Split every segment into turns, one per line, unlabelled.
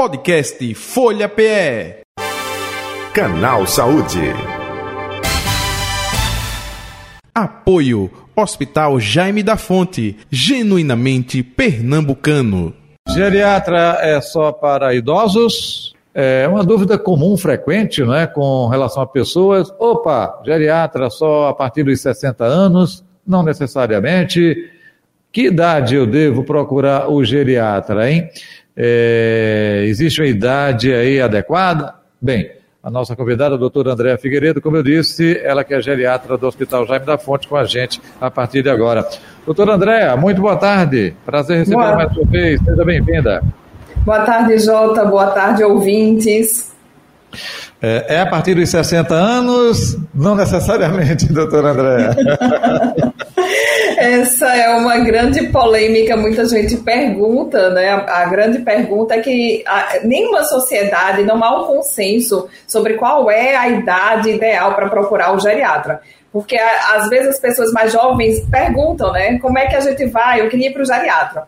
Podcast Folha PE.
Canal Saúde.
Apoio Hospital Jaime da Fonte, genuinamente pernambucano.
Geriatra é só para idosos? É uma dúvida comum, frequente, não é, com relação a pessoas. Opa, geriatra só a partir dos 60 anos? Não necessariamente. Que idade eu devo procurar o geriatra, hein? É, existe uma idade aí adequada? Bem, a nossa convidada, a doutora Andréa Figueiredo, como eu disse, ela que é geriatra do Hospital Jaime da Fonte com a gente a partir de agora. Doutora Andréa, muito boa tarde. Prazer receber mais uma vez. Seja bem-vinda.
Boa tarde, Jota. Boa tarde, ouvintes.
É, é, a partir dos 60 anos? Não necessariamente, doutora Andréa.
Essa é uma grande polêmica, muita gente pergunta, né? A, a grande pergunta é que a, nenhuma sociedade não há um consenso sobre qual é a idade ideal para procurar o geriatra. Porque a, às vezes as pessoas mais jovens perguntam, né? Como é que a gente vai? Eu queria ir para o geriatra.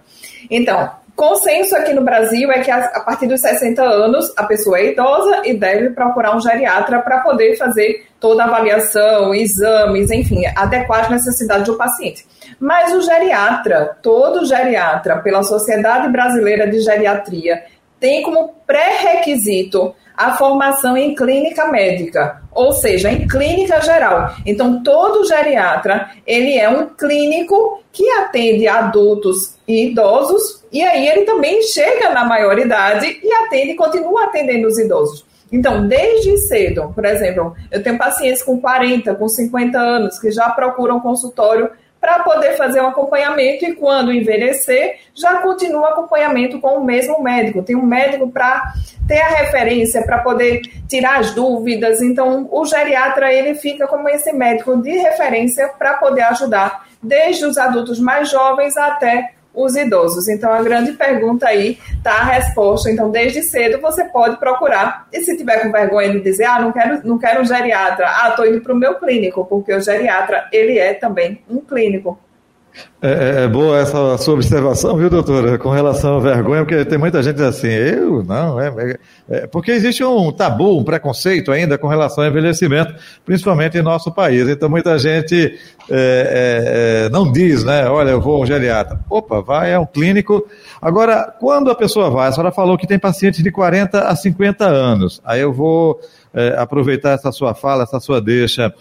Então, consenso aqui no Brasil é que a, partir dos 60 anos a pessoa é idosa e deve procurar um geriatra para poder fazer toda a avaliação, exames, enfim, adequar às necessidades do paciente. Mas o geriatra, todo geriatra, pela Sociedade Brasileira de Geriatria, tem como pré-requisito a formação em clínica médica, ou seja, em clínica geral. Então, todo geriatra, ele é um clínico que atende adultos e idosos, e aí ele também chega na maioridade e atende, continua atendendo os idosos. Então, desde cedo, por exemplo, eu tenho pacientes com 40, com 50 anos que já procuram consultório para poder fazer um acompanhamento e quando envelhecer, já continua acompanhamento com o mesmo médico. Tem um médico para ter a referência, para poder tirar as dúvidas. Então, o geriatra ele fica como esse médico de referência para poder ajudar desde os adultos mais jovens até os idosos. Então, a grande pergunta aí está a resposta. Então, desde cedo você pode procurar. E se tiver com vergonha de dizer, ah, não quero, não quero um geriatra, ah, estou indo para o meu clínico, porque o geriatra, ele é também um clínico.
É, é, é, boa essa sua observação, viu, doutora, com relação à vergonha, porque tem muita gente assim, eu não, é, é, é, porque existe um tabu, um preconceito ainda com relação ao envelhecimento, principalmente em nosso país. Então muita gente é, não diz, né, olha, eu vou ao geriatra. Opa, vai, é um clínico. Agora, quando a pessoa vai, a senhora falou que tem pacientes de 40 a 50 anos, aí eu vou aproveitar essa sua fala, essa sua deixa.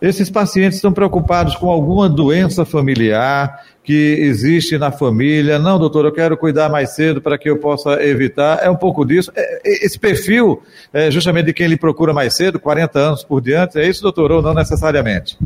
Esses pacientes estão preocupados com alguma doença familiar que existe na família. Não, doutor, eu quero cuidar mais cedo para que eu possa evitar. É um pouco disso. É, é, esse perfil, é justamente de quem ele procura mais cedo, 40 anos por diante, é isso, doutor, ou não necessariamente?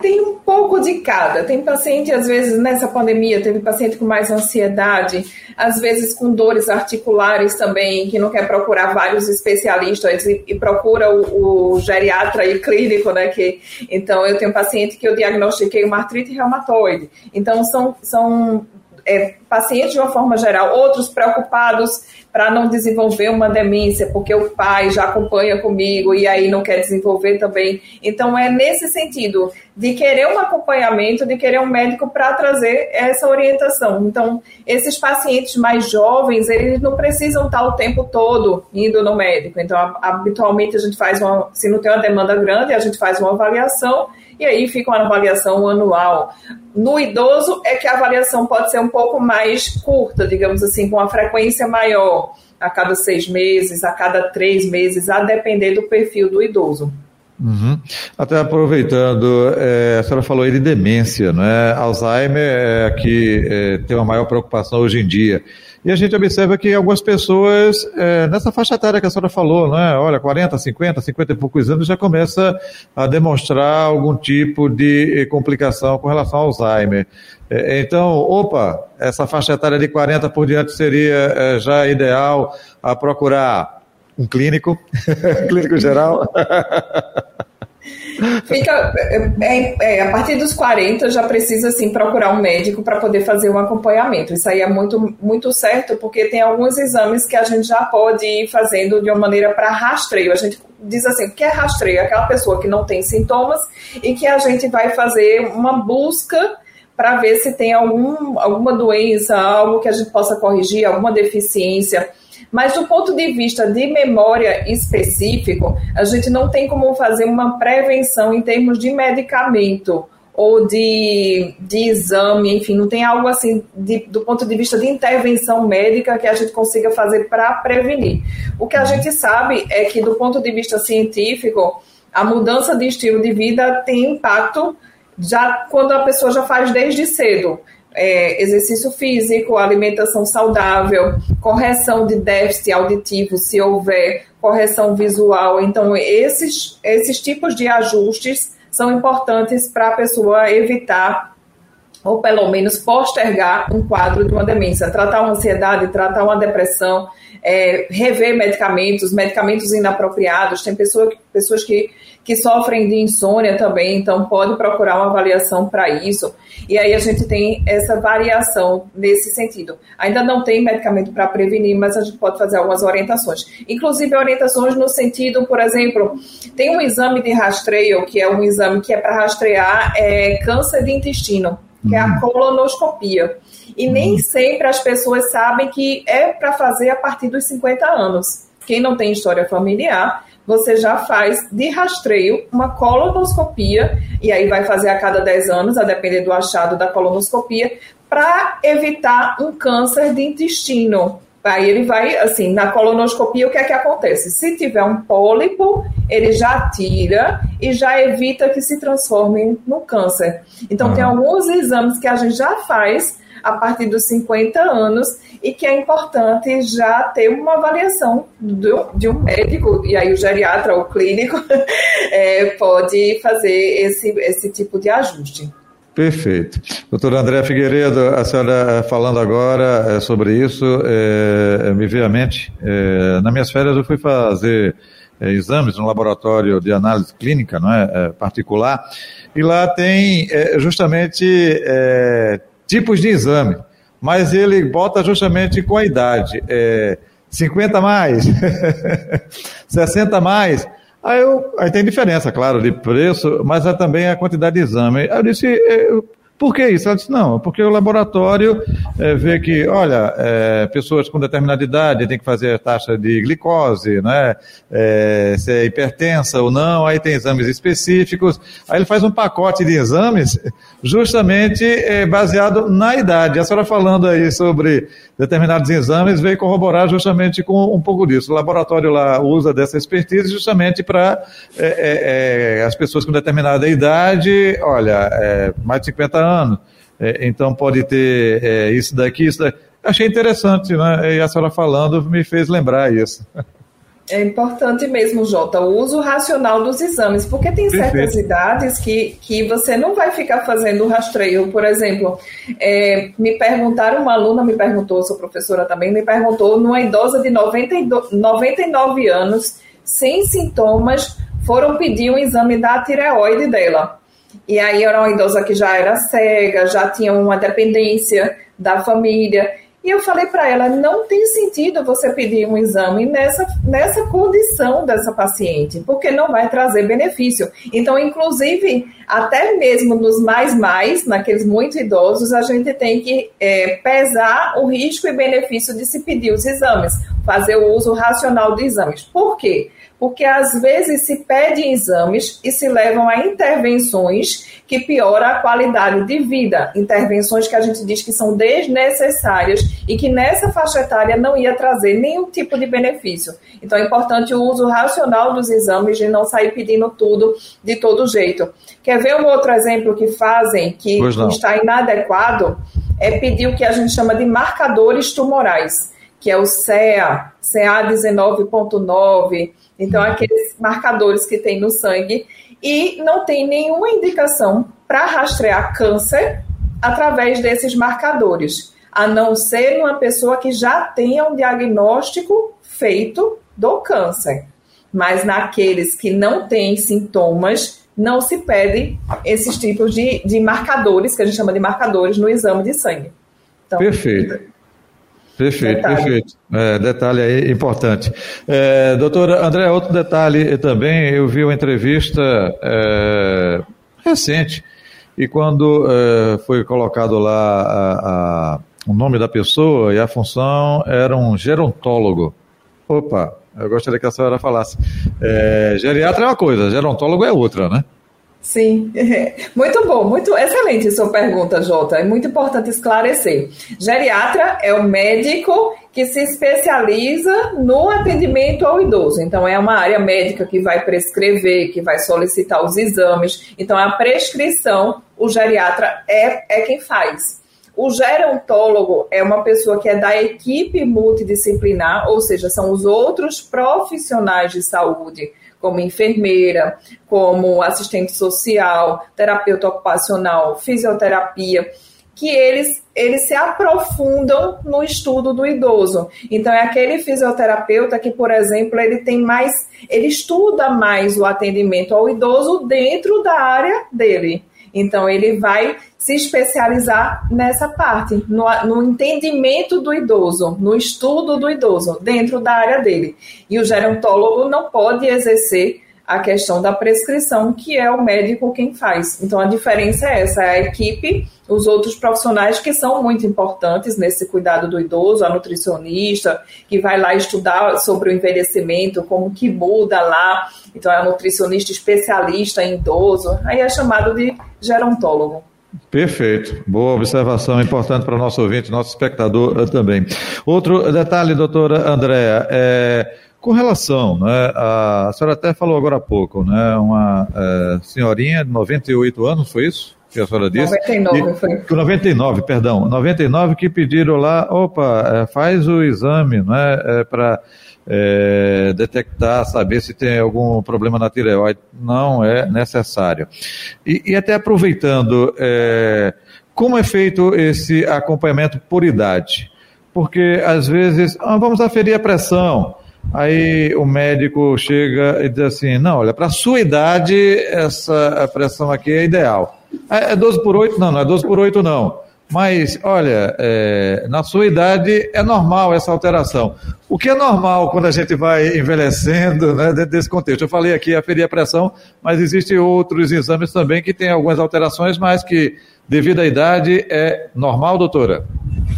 Tem um pouco de cada. Tem paciente, às vezes, nessa pandemia, teve paciente com mais ansiedade, às vezes com dores articulares também, que não quer procurar vários especialistas e, e procura o, o, geriatra e clínico, né? Que, então, eu tenho paciente que eu diagnostiquei uma artrite reumatoide. Então, são, são é, pacientes de uma forma geral, outros preocupados para não desenvolver uma demência, porque o pai já acompanha comigo e aí não quer desenvolver também. Então, é nesse sentido de querer um acompanhamento, de querer um médico para trazer essa orientação. Então, esses pacientes mais jovens, eles não precisam estar o tempo todo indo no médico. Então, habitualmente a gente faz uma, se não tem uma demanda grande, a gente faz uma avaliação e aí fica uma avaliação anual. No idoso é que a avaliação pode ser um pouco mais curta, digamos assim, com uma frequência maior, a cada seis meses, a cada três meses, a depender do perfil do idoso.
Uhum. Até aproveitando, é, a senhora falou aí de demência, né? Alzheimer é que é, tem uma maior preocupação hoje em dia. E a gente observa que algumas pessoas, é, nessa faixa etária que a senhora falou, né? Olha, 40, 50, 50 e poucos anos, já começa a demonstrar algum tipo de complicação com relação ao Alzheimer. É, então, opa, essa faixa etária de 40 por diante seria é, já ideal a procurar um clínico, clínico geral.
Fica, é, é, a partir dos 40 já precisa assim, procurar um médico para poder fazer um acompanhamento. Isso aí é muito, muito certo, porque tem alguns exames que a gente já pode ir fazendo de uma maneira para rastreio. A gente diz assim, o que é rastreio? Aquela pessoa que não tem sintomas e que a gente vai fazer uma busca para ver se tem algum, alguma doença, algo que a gente possa corrigir, alguma deficiência. Mas do ponto de vista de memória específico, a gente não tem como fazer uma prevenção em termos de medicamento ou de, de exame, enfim, não tem algo assim de, do ponto de vista de intervenção médica que a gente consiga fazer para prevenir. O que a gente sabe é que, do ponto de vista científico, a mudança de estilo de vida tem impacto já quando a pessoa já faz desde cedo. É, exercício físico, alimentação saudável, correção de déficit auditivo, se houver correção visual. Então, esses, esses tipos de ajustes são importantes para a pessoa evitar ou pelo menos postergar um quadro de uma demência, tratar uma ansiedade, tratar uma depressão, é, rever medicamentos, medicamentos inapropriados. Tem pessoa, pessoas que, que sofrem de insônia também, então pode procurar uma avaliação para isso. E aí a gente tem essa variação nesse sentido. Ainda não tem medicamento para prevenir, mas a gente pode fazer algumas orientações. Inclusive orientações no sentido, por exemplo, tem um exame de rastreio, que é um exame que é para rastrear é, câncer de intestino, que é a uhum. colonoscopia. E nem uhum. sempre as pessoas sabem que é para fazer a partir dos 50 anos. Quem não tem história familiar, você já faz de rastreio uma colonoscopia, e aí vai fazer a cada 10 anos, a depender do achado da colonoscopia, para evitar um câncer de intestino. Aí ele vai, assim, na colonoscopia, o que é que acontece? Se tiver um pólipo, ele já tira e já evita que se transforme no câncer. Então, uhum. tem alguns exames que a gente já faz a partir dos 50 anos e que é importante já ter uma avaliação do, de um médico, e aí o geriatra ou clínico é, pode fazer esse, esse tipo de ajuste.
Perfeito. Doutora André Figueiredo, a senhora falando agora é, sobre isso, é, me veio à mente, é, nas minhas férias eu fui fazer é, exames no laboratório de análise clínica, não é, particular, e lá tem justamente tipos de exame, mas ele bota justamente com a idade. É, 50 mais, 60 mais. Aí, eu, aí tem diferença, claro, de preço, mas é também a quantidade de exame. Aí eu disse, eu, por que isso? Ela disse, não, porque o laboratório é, vê que, olha, é, pessoas com determinada idade têm que fazer a taxa de glicose, né? É, se é hipertensa ou não, aí tem exames específicos. Aí ele faz um pacote de exames justamente baseado na idade. A senhora falando aí sobre determinados exames veio corroborar justamente com um pouco disso. O laboratório lá usa dessa expertise justamente para é, é, as pessoas com determinada idade, olha, mais de 50 anos, é, então pode ter é, isso daqui, isso daqui. Achei interessante, né? E a senhora falando me fez lembrar isso.
É importante mesmo, Jota, o uso racional dos exames, porque tem Perfeito. certas idades que, que você não vai ficar fazendo rastreio. Por exemplo, é, me perguntaram, uma aluna me perguntou, sou professora também, me perguntou, numa idosa de 92, 99 anos, sem sintomas, foram pedir um exame da tireoide dela. E aí era uma idosa que já era cega, já tinha uma dependência da família. E eu falei para ela: não tem sentido você pedir um exame nessa, nessa condição dessa paciente, porque não vai trazer benefício. Então, inclusive, até mesmo nos mais mais, naqueles muito idosos, a gente tem que é, pesar o risco e benefício de se pedir os exames, fazer o uso racional de exames. Por quê? porque às vezes se pedem exames e se levam a intervenções que pioram a qualidade de vida, intervenções que a gente diz que são desnecessárias e que nessa faixa etária não ia trazer nenhum tipo de benefício. Então é importante o uso racional dos exames de não sair pedindo tudo de todo jeito. Quer ver um outro exemplo que fazem que está inadequado? É pedir o que a gente chama de marcadores tumorais, que é o CEA, CA 19.9 então, aqueles marcadores que tem no sangue, e não tem nenhuma indicação para rastrear câncer através desses marcadores, a não ser uma pessoa que já tenha um diagnóstico feito do câncer. Mas naqueles que não têm sintomas, não se pede esses tipos de, de marcadores, que a gente chama de marcadores, no exame de sangue.
Então, Perfeito. Perfeito, detalhe. perfeito. É, detalhe aí importante. É, doutora André, outro detalhe também, eu vi uma entrevista é, recente e quando é, foi colocado lá a, a, o nome da pessoa e a função era um gerontólogo. Opa, eu gostaria que a senhora falasse. É, geriatra é uma coisa, gerontólogo é outra, né?
Sim, muito bom, muito excelente sua pergunta, Jota. É muito importante esclarecer. Geriatra é o médico que se especializa no atendimento ao idoso. Então, é uma área médica que vai prescrever, que vai solicitar os exames. Então, a prescrição, o geriatra é, é quem faz. O gerontólogo é uma pessoa que é da equipe multidisciplinar, ou seja, são os outros profissionais de saúde como enfermeira, como assistente social, terapeuta ocupacional, fisioterapia, que eles, eles se aprofundam no estudo do idoso. Então, é aquele fisioterapeuta que, por exemplo, ele tem mais, ele estuda mais o atendimento ao idoso dentro da área dele. Então, ele vai se especializar nessa parte, no, no, entendimento do idoso, no estudo do idoso, dentro da área dele. E o gerontólogo não pode exercer a questão da prescrição, que é o médico quem faz. Então a diferença é essa, é a equipe, os outros profissionais que são muito importantes nesse cuidado do idoso, a nutricionista, que vai lá estudar sobre o envelhecimento, como que muda lá, então é a nutricionista especialista em idoso, aí é chamado de gerontólogo.
Perfeito. Boa observação, importante para o nosso ouvinte, nosso espectador eh, também. Outro detalhe, doutora Andréa, é, com relação, né, a, a senhora até falou agora há pouco, né, uma é, senhorinha de 98 anos, foi isso? Que a senhora disse?
99, e, foi.
99, perdão. 99 que pediram lá, opa, é, faz o exame, né, é, para é, detectar, saber se tem algum problema na tireoide. Não é necessário. E, e até aproveitando, é, como é feito esse acompanhamento por idade? Porque às vezes, ah, vamos aferir a pressão. Aí o médico chega e diz assim: não, olha, para a sua idade, essa pressão aqui é ideal. É 12 por 8? Não, não é 12 por 8, não. Mas, olha, é, na sua idade é normal essa alteração. O que é normal quando a gente vai envelhecendo, né, dentro desse contexto? Eu falei aqui aferir a pressão, mas existem outros exames também que têm algumas alterações, mas que, devido à idade, é normal, doutora?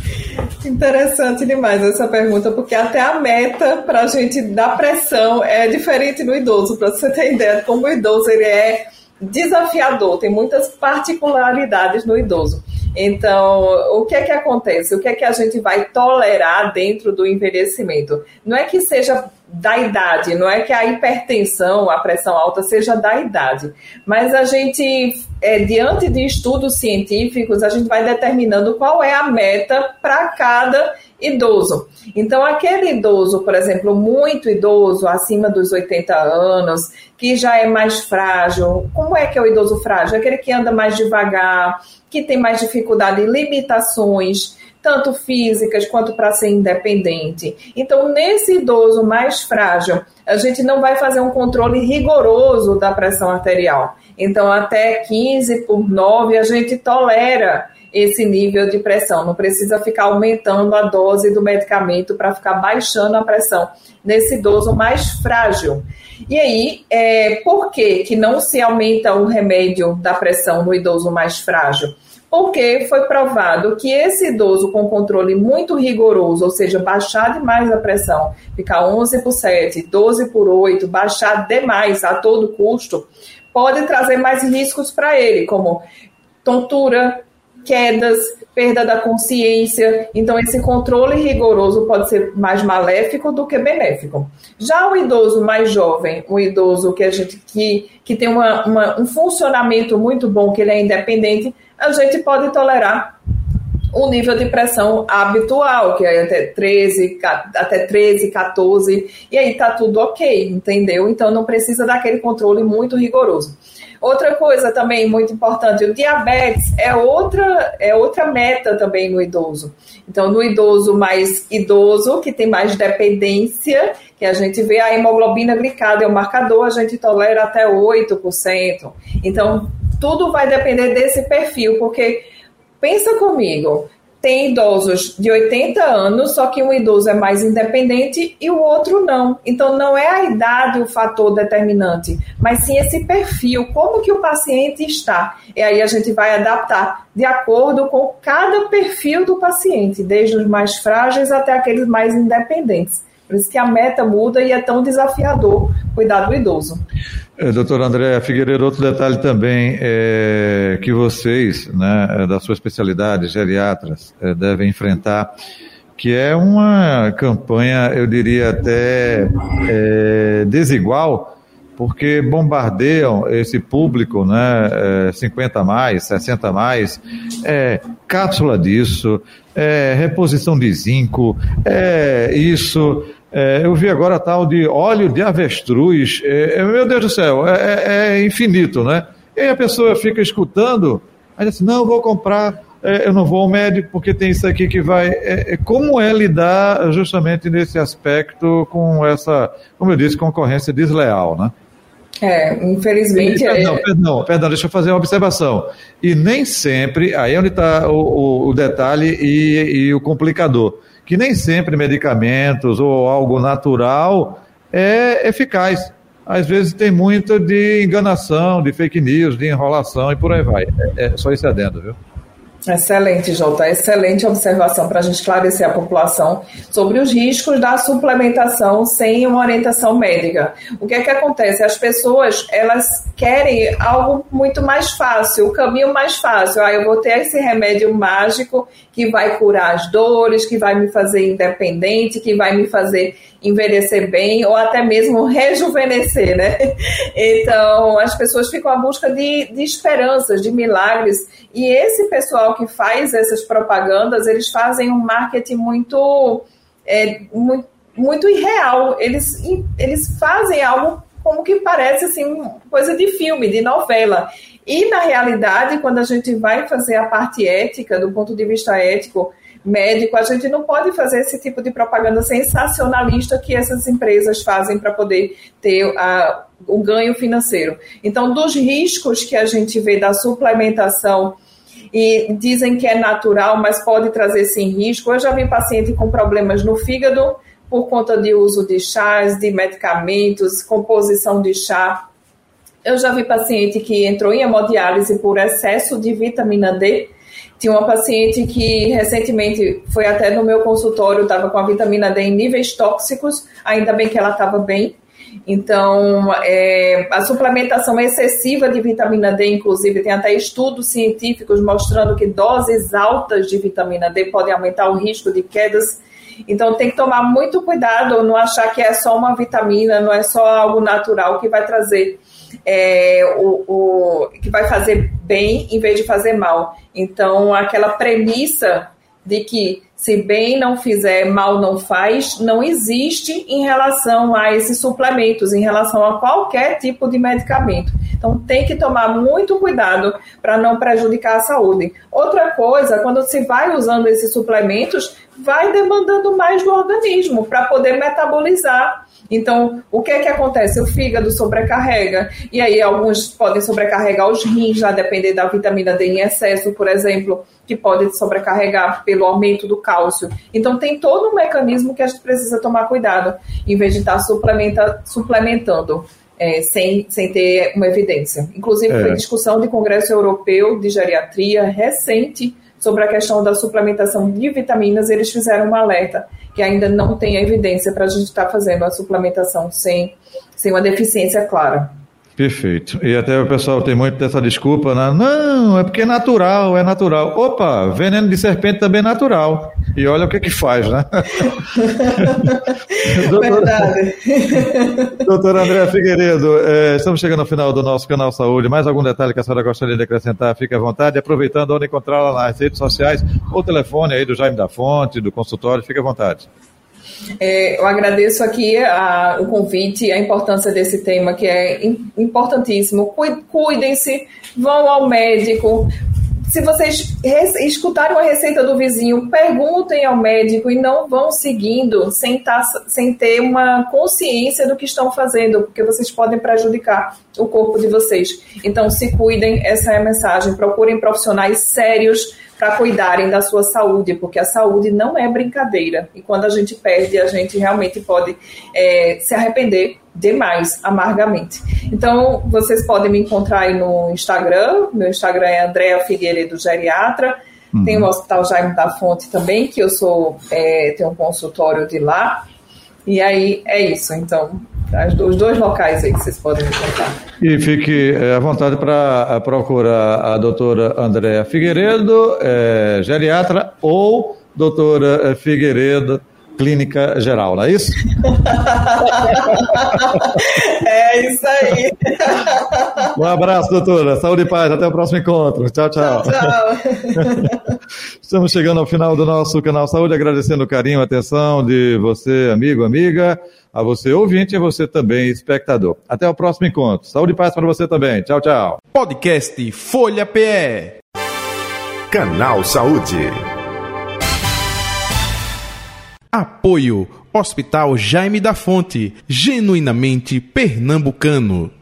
Interessante demais essa pergunta, porque até a meta para a gente dar pressão é diferente no idoso, para você ter ideia de como o idoso ele é desafiador, tem muitas particularidades no idoso. Então, o que é que acontece? O que é que a gente vai tolerar dentro do envelhecimento? Não é que seja da idade, não é que a hipertensão, a pressão alta seja da idade, mas a gente, é, diante de estudos científicos, a gente vai determinando qual é a meta para cada idoso. Então, aquele idoso, por exemplo, muito idoso, acima dos 80 anos, que já é mais frágil, como é que é o idoso frágil? Aquele que anda mais devagar, que tem mais dificuldade, limitações, tanto físicas quanto para ser independente. Então, nesse idoso mais frágil, a gente não vai fazer um controle rigoroso da pressão arterial. Então, até 15 por 9 a gente tolera esse nível de pressão. Não precisa ficar aumentando a dose do medicamento para ficar baixando a pressão nesse idoso mais frágil. E aí, é, por que, que não se aumenta o remédio da pressão no idoso mais frágil? Porque foi provado que esse idoso com controle muito rigoroso, ou seja, baixar demais a pressão, ficar 11 por 7, 12 por 8, baixar demais a todo custo, pode trazer mais riscos para ele, como tontura, quedas, perda da consciência. Então, esse controle rigoroso pode ser mais maléfico do que benéfico. Já o idoso mais jovem, um idoso que a gente que, que tem uma, uma, um funcionamento muito bom, que ele é independente, a gente pode tolerar o nível de pressão habitual, que é até 13, até 13, 14, e aí tá tudo ok, entendeu? Então não precisa daquele controle muito rigoroso. Outra coisa também muito importante, o diabetes é outra, é outra meta também no idoso. Então, no idoso mais idoso, que tem mais dependência, que a gente vê a hemoglobina glicada, é o marcador, a gente tolera até 8%. Então, tudo vai depender desse perfil, porque pensa comigo, tem idosos de 80 anos, só que um idoso é mais independente e o outro não. Então não é a idade o fator determinante, mas sim esse perfil, como que o paciente está. E aí a gente vai adaptar de acordo com cada perfil do paciente, desde os mais frágeis até aqueles mais independentes. Por isso que a meta muda e é tão desafiador cuidar do idoso.
É, doutor André Figueiredo, outro detalhe também é que vocês, né, é, da sua especialidade, geriatras, é, devem enfrentar, que é uma campanha, eu diria até é, desigual, porque bombardeiam esse público, né, 50 mais, 60 mais, é, cápsula disso, é, reposição de zinco, é isso, é, eu vi agora tal de óleo de avestruz. É, é meu Deus do céu, é, é, é, infinito, né? E aí a pessoa fica escutando, aí diz assim, não, vou comprar, é, eu não vou ao médico porque tem isso aqui que vai. como é lidar justamente nesse aspecto com essa, como eu disse, concorrência desleal, né?
É, infelizmente.
E, perdão, perdão, perdão, deixa eu fazer uma observação. E nem sempre, aí é onde está o, o, o, detalhe e, e o complicador que nem sempre medicamentos ou algo natural é eficaz. Às vezes tem muita de enganação, de fake news, de enrolação e por aí vai. É, é só esse adendo, viu?
Excelente, Jota. Excelente observação para a gente esclarecer a população sobre os riscos da suplementação sem uma orientação médica. O que é que acontece? As pessoas elas querem algo muito mais fácil, o caminho mais fácil. Ah, eu vou ter esse remédio mágico que vai curar as dores, que vai me fazer independente, que vai me fazer envelhecer bem ou até mesmo rejuvenescer, né? Então, as pessoas ficam à busca de, de esperanças, de milagres. E esse pessoal que faz essas propagandas, eles fazem um marketing muito, é, muito, muito irreal. Eles, eles fazem algo como que parece assim coisa de filme, de novela. E na realidade, quando a gente vai fazer a parte ética, do ponto de vista ético, médico, a gente não pode fazer esse tipo de propaganda sensacionalista que essas empresas fazem para poder ter o ganho financeiro. Então, dos riscos que a gente vê da suplementação e dizem que é natural, mas pode trazer sim risco. Eu já vi paciente com problemas no fígado por conta de uso de chás, de medicamentos, composição de chá. Eu já vi paciente que entrou em hemodiálise por excesso de vitamina D tinha uma paciente que recentemente foi até no meu consultório, estava com a vitamina D em níveis tóxicos, ainda bem que ela estava bem. Então, é, a suplementação excessiva de vitamina D, inclusive, tem até estudos científicos mostrando que doses altas de vitamina D podem aumentar o risco de quedas. Então, tem que tomar muito cuidado, não achar que é só uma vitamina, não é só algo natural que vai trazer é, o, o, que vai fazer bem em vez de fazer mal. Então, aquela premissa de que se bem não fizer, mal não faz, não existe em relação a esses suplementos, em relação a qualquer tipo de medicamento. Então tem que tomar muito cuidado para não prejudicar a saúde. Outra coisa, quando se vai usando esses suplementos, vai demandando mais do organismo para poder metabolizar então, o que é que acontece? O fígado sobrecarrega, e aí alguns podem sobrecarregar os rins, a depender da vitamina D em excesso, por exemplo, que pode sobrecarregar pelo aumento do cálcio. Então, tem todo um mecanismo que a gente precisa tomar cuidado, em vez de estar suplementa, suplementando. É, sem, sem ter uma evidência. Inclusive, é. foi discussão de Congresso Europeu de Geriatria recente sobre a questão da suplementação de vitaminas, eles fizeram um alerta que ainda não tem evidência para a gente estar tá fazendo a suplementação sem, sem uma deficiência clara.
Perfeito. E até o pessoal tem muito dessa desculpa, né? Não, é porque é natural, é natural. Opa, veneno de serpente também é natural. E olha o que que faz, né? Verdade. Doutor André Figueiredo, é, estamos chegando ao final do nosso canal Saúde. Mais algum detalhe que a senhora gostaria de acrescentar? Fique à vontade. Aproveitando onde encontrá-la nas redes sociais ou telefone aí do Jaime da Fonte, do consultório, fique à vontade.
É, eu agradeço aqui a, o convite e a importância desse tema, que é importantíssimo. Cuidem-se, vão ao médico. Se vocês escutarem uma receita do vizinho, perguntem ao médico e não vão seguindo sem, tá, sem ter uma consciência do que estão fazendo, porque vocês podem prejudicar o corpo de vocês. Então, se cuidem, essa é a mensagem. Procurem profissionais sérios para cuidarem da sua saúde, porque a saúde não é brincadeira. E quando a gente perde, a gente realmente pode é, se arrepender demais, amargamente. Então, vocês podem me encontrar aí no Instagram. Meu Instagram é Andréa Figueiredo Geriatra. Uhum. Tem o Hospital Jaime da Fonte também, que eu sou é, tenho um consultório de lá. E aí é isso. Então, os dois locais aí que vocês podem encontrar.
E fique é, à vontade para procurar a doutora Andréa Figueiredo, é, geriatra, ou doutora Figueiredo, clínica geral, não é isso?
é isso aí.
Um abraço, doutora. Saúde e paz. Até o próximo encontro. Tchau, tchau. Tchau, tchau. Estamos chegando ao final do nosso canal Saúde, agradecendo o carinho, a atenção de você, amigo, amiga, a você ouvinte e a você também, espectador. Até o próximo encontro. Saúde e paz para você também. Tchau, tchau.
Podcast Folha PE.
Canal Saúde.
Apoio Hospital Jaime da Fonte, genuinamente pernambucano.